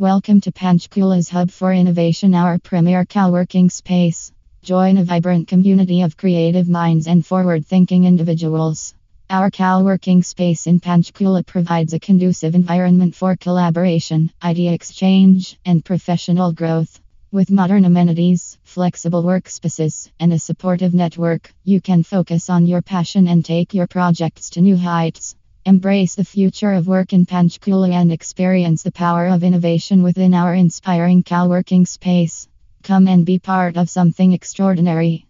Welcome to Panchkula's Hub for Innovation, our premier co-working space. Join a vibrant community of creative minds and forward-thinking individuals. Our co-working space in Panchkula provides a conducive environment for collaboration, idea exchange, and professional growth. With modern amenities, flexible workspaces, and a supportive network, you can focus on your passion and take your projects to new heights. Embrace the future of work in Panchkula and experience the power of innovation within our inspiring co working space. Come and be part of something extraordinary.